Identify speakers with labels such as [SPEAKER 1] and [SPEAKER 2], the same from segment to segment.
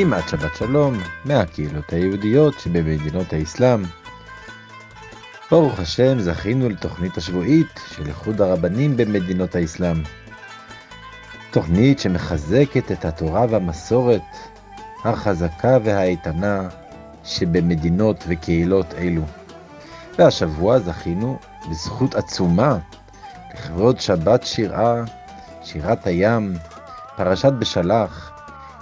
[SPEAKER 1] כמעט שבת שלום מהקהילות היהודיות שבמדינות האסלאם. ברוך השם זכינו לתוכנית השבועית של איחוד הרבנים במדינות האסלאם. תוכנית שמחזקת את התורה והמסורת החזקה והאיתנה שבמדינות וקהילות אלו. והשבוע זכינו בזכות עצומה לכבוד שבת שירה, שירת הים, פרשת בשלח,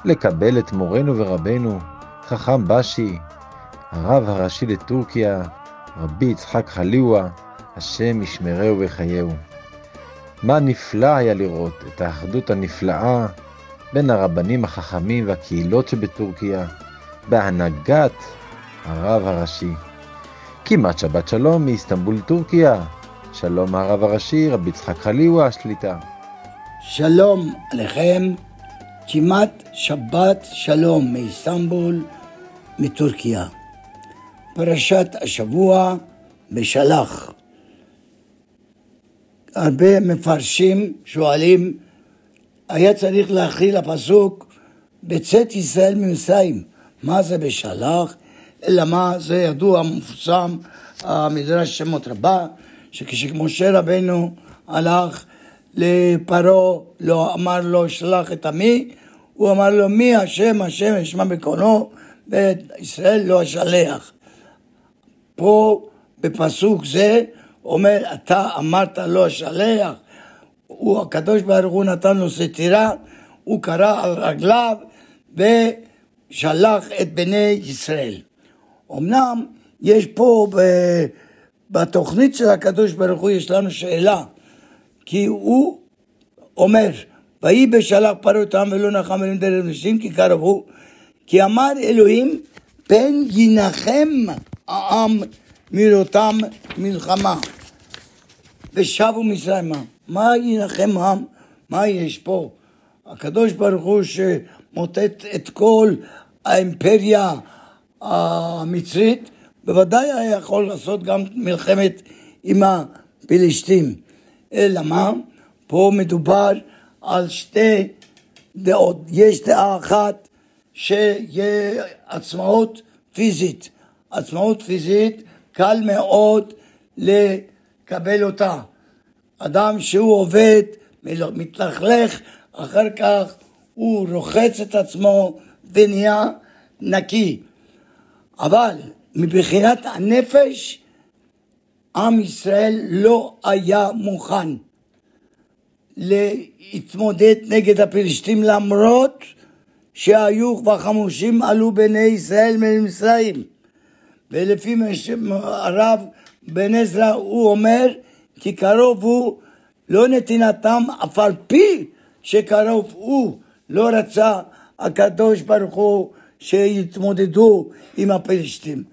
[SPEAKER 1] לקבל את מורנו ורבנו, חכם בשי, הרב הראשי לטורקיה, רבי יצחק חליווה, השם ישמרהו וחייהו. מה נפלא היה לראות את האחדות הנפלאה בין הרבנים החכמים והקהילות שבטורקיה, בהנהגת הרב הראשי. כמעט שבת שלום מאיסטנבול טורקיה. שלום הרב הראשי, רבי יצחק חליווה, השליטה.
[SPEAKER 2] שלום עליכם, כמעט שבת שלום מאיסטנבול, מטורקיה. פרשת השבוע בשלח. הרבה מפרשים שואלים, היה צריך להכיל הפסוק בצאת ישראל ממצרים. מה זה בשלח? אלא מה? זה ידוע, מפורסם, המדרש שמות רבה, שכשמשה רבנו הלך לפרעה, לא אמר לו שלח את עמי, הוא אמר לו מי השם השם ישמע בקונו וישראל לא אשלח. פה בפסוק זה אומר אתה אמרת לא אשלח, הוא הקדוש ברוך הוא נתן לו סטירה, הוא קרא על רגליו ושלח את בני ישראל. אמנם יש פה בתוכנית של הקדוש ברוך הוא יש לנו שאלה כי הוא אומר, ויהי בשלח פרעה אותם ולא נחם אליהם דרך נשים כי קרבו, כי אמר אלוהים פן ינחם העם מראותם מלחמה ושבו מצרימה. מה ינחם העם? מה יש פה? הקדוש ברוך הוא שמוטט את כל האימפריה המצרית, בוודאי היה יכול לעשות גם מלחמת עם הפלישתים. אלא מה? פה מדובר על שתי דעות. יש דעה אחת שיהיה עצמאות פיזית. עצמאות פיזית קל מאוד לקבל אותה. אדם שהוא עובד, מתלכלך, אחר כך הוא רוחץ את עצמו ונהיה נקי. אבל מבחינת הנפש עם ישראל לא היה מוכן להתמודד נגד הפלישתים למרות שהיו כבר חמושים עלו בני ישראל ממצרים ולפי הרב בן עזרא הוא אומר כי קרוב הוא לא נתינתם אף על פי שקרוב הוא לא רצה הקדוש ברוך הוא שיתמודדו עם הפלישתים.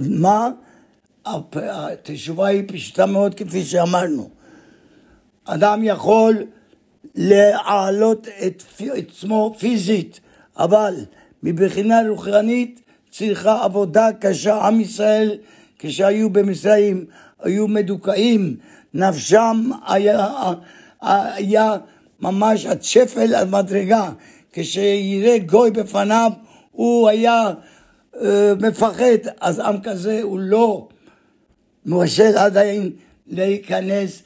[SPEAKER 2] מה? התשובה היא פשוטה מאוד כפי שאמרנו. אדם יכול להעלות את עצמו פיזית, אבל מבחינה רוחנית צריכה עבודה קשה. עם ישראל, כשהיו במצרים, היו מדוכאים, נפשם היה, היה ממש עד שפל, עד מדרגה. כשיראה גוי בפניו, הוא היה אה, מפחד, אז עם כזה הוא לא מואשל עדיין להיכנס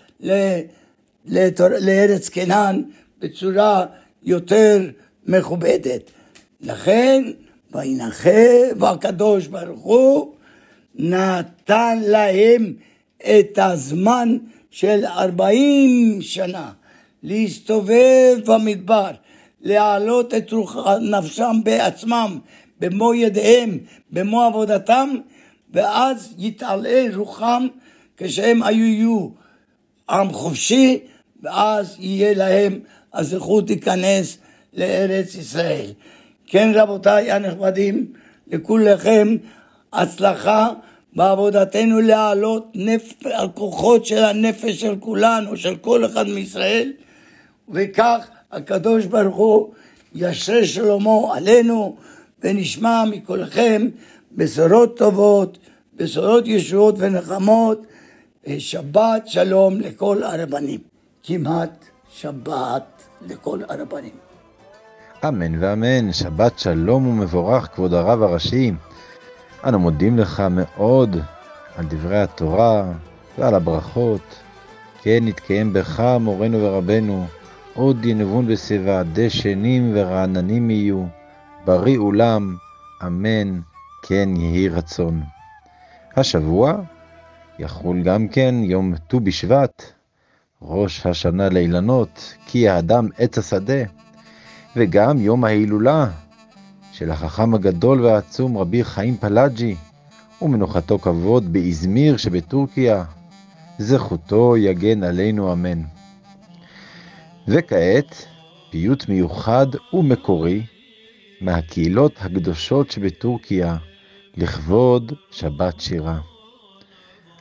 [SPEAKER 2] לארץ כנען בצורה יותר מכובדת. לכן, וינחה הקדוש ברוך הוא נתן להם את הזמן של ארבעים שנה להסתובב במדבר, להעלות את רוח נפשם בעצמם, במו ידיהם, במו עבודתם, ואז יתעלה רוחם כשהם היו יהיו עם חופשי, ואז יהיה להם הזכות להיכנס לארץ ישראל. כן רבותיי הנכבדים, לכולכם הצלחה בעבודתנו להעלות נפ... הכוחות של הנפש של כולנו, של כל אחד מישראל, וכך הקדוש ברוך הוא ישרה שלמה עלינו, ונשמע מכולכם בשורות טובות, בשורות ישועות ונחמות, שבת שלום לכל הרבנים. כמעט שבת לכל הרבנים.
[SPEAKER 1] אמן ואמן, שבת שלום ומבורך כבוד הרב הראשי. אנו מודים לך מאוד על דברי התורה ועל הברכות. כן נתקיים בך מורנו ורבנו, עוד ינבון בשיבה, דשנים ורעננים יהיו, בריא אולם, אמן, כן יהי רצון. השבוע יחול גם כן יום ט"ו בשבט, ראש השנה לאילנות, כי האדם עץ השדה, וגם יום ההילולה של החכם הגדול והעצום רבי חיים פלאג'י, ומנוחתו כבוד באזמיר שבטורקיה, זכותו יגן עלינו אמן. וכעת, פיוט מיוחד ומקורי מהקהילות הקדושות שבטורקיה לכבוד שבת שירה.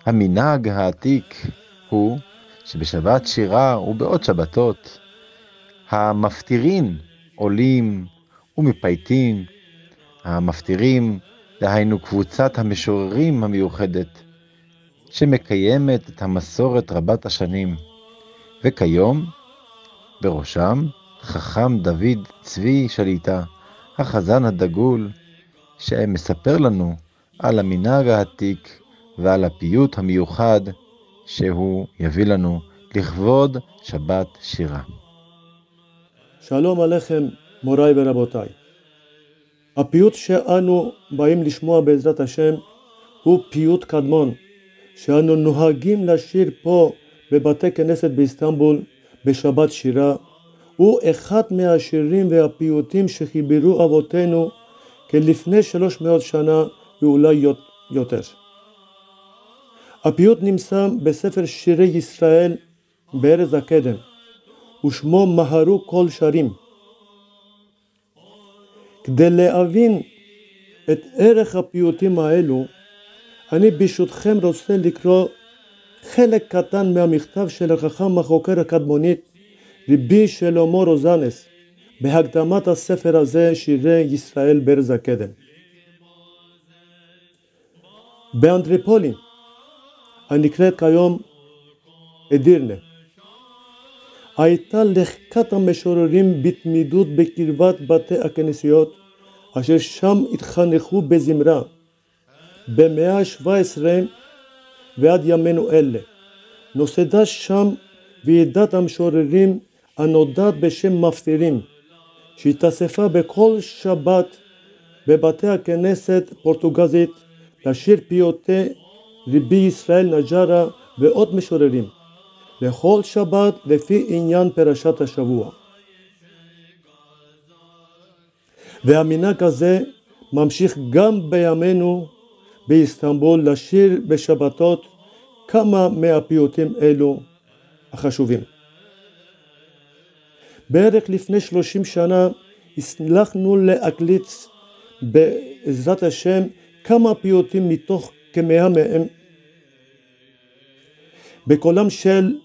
[SPEAKER 1] המנהג העתיק הוא שבשבת שירה ובעוד שבתות המפטירין עולים ומפייטים, המפטירים, דהיינו קבוצת המשוררים המיוחדת, שמקיימת את המסורת רבת השנים, וכיום בראשם חכם דוד צבי שליטה, החזן הדגול, שמספר לנו על המנהג העתיק ועל הפיוט המיוחד שהוא יביא לנו לכבוד שבת שירה.
[SPEAKER 3] שלום עליכם, מוריי ורבותיי. הפיוט שאנו באים לשמוע בעזרת השם הוא פיוט קדמון, שאנו נוהגים לשיר פה בבתי כנסת באיסטנבול בשבת שירה, הוא אחד מהשירים והפיוטים שחיברו אבותינו כלפני שלוש מאות שנה ואולי יותר. הפיוט נמצא בספר שירי ישראל בארץ הקדם, ושמו מהרו כל שרים. כדי להבין את ערך הפיוטים האלו, אני ברשותכם רוצה לקרוא חלק קטן מהמכתב של החכם החוקר הקדמונית רבי שלמה רוזנס בהקדמת הספר הזה שירי ישראל בארץ הקדם. באנדריפולין הנקראת כיום אדירנה. הייתה לחכת המשוררים בתמידות בקרבת בתי הכנסיות, אשר שם התחנכו בזמרה, במאה ה-17 ועד ימינו אלה. נוסדה שם ועידת המשוררים הנודעת בשם מפטירים, שהתאספה בכל שבת בבתי הכנסת פורטוגזית לשיר פיוטי רבי ישראל נג'רה ועוד משוררים, לכל שבת לפי עניין פרשת השבוע. והמנהג הזה ממשיך גם בימינו באיסטנבול לשיר בשבתות כמה מהפיוטים אלו החשובים. בערך לפני שלושים שנה הצלחנו להקליט בעזרת השם כמה פיוטים מתוך כמאה מהם בקולם של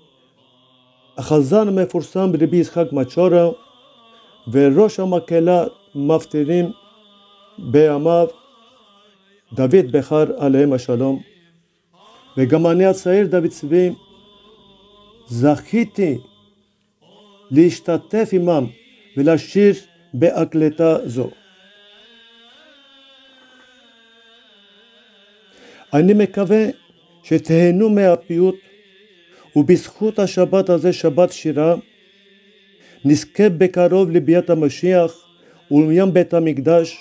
[SPEAKER 3] החזן המפורסם רבי יצחק מצ'ורה וראש המקהלה מפטירים בימיו דוד בכר עליהם השלום וגם אני הצעיר דוד צבי זכיתי להשתתף עמם ולשיר בהקלטה זו. אני מקווה שתהנו מהפיוט ובזכות השבת הזה, שבת שירה, נזכה בקרוב לביאת המשיח ולמיים בית המקדש,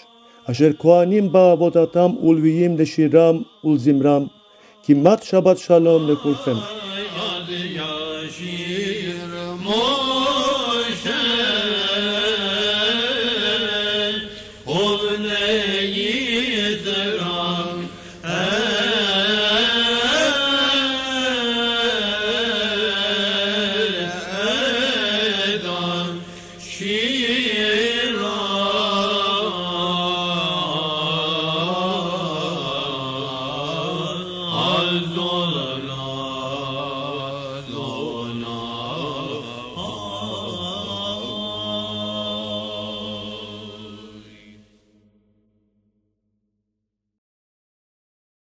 [SPEAKER 3] אשר כהנים בעבודתם ולוויים לשירם ולזמרם. כמעט שבת שלום לכולכם.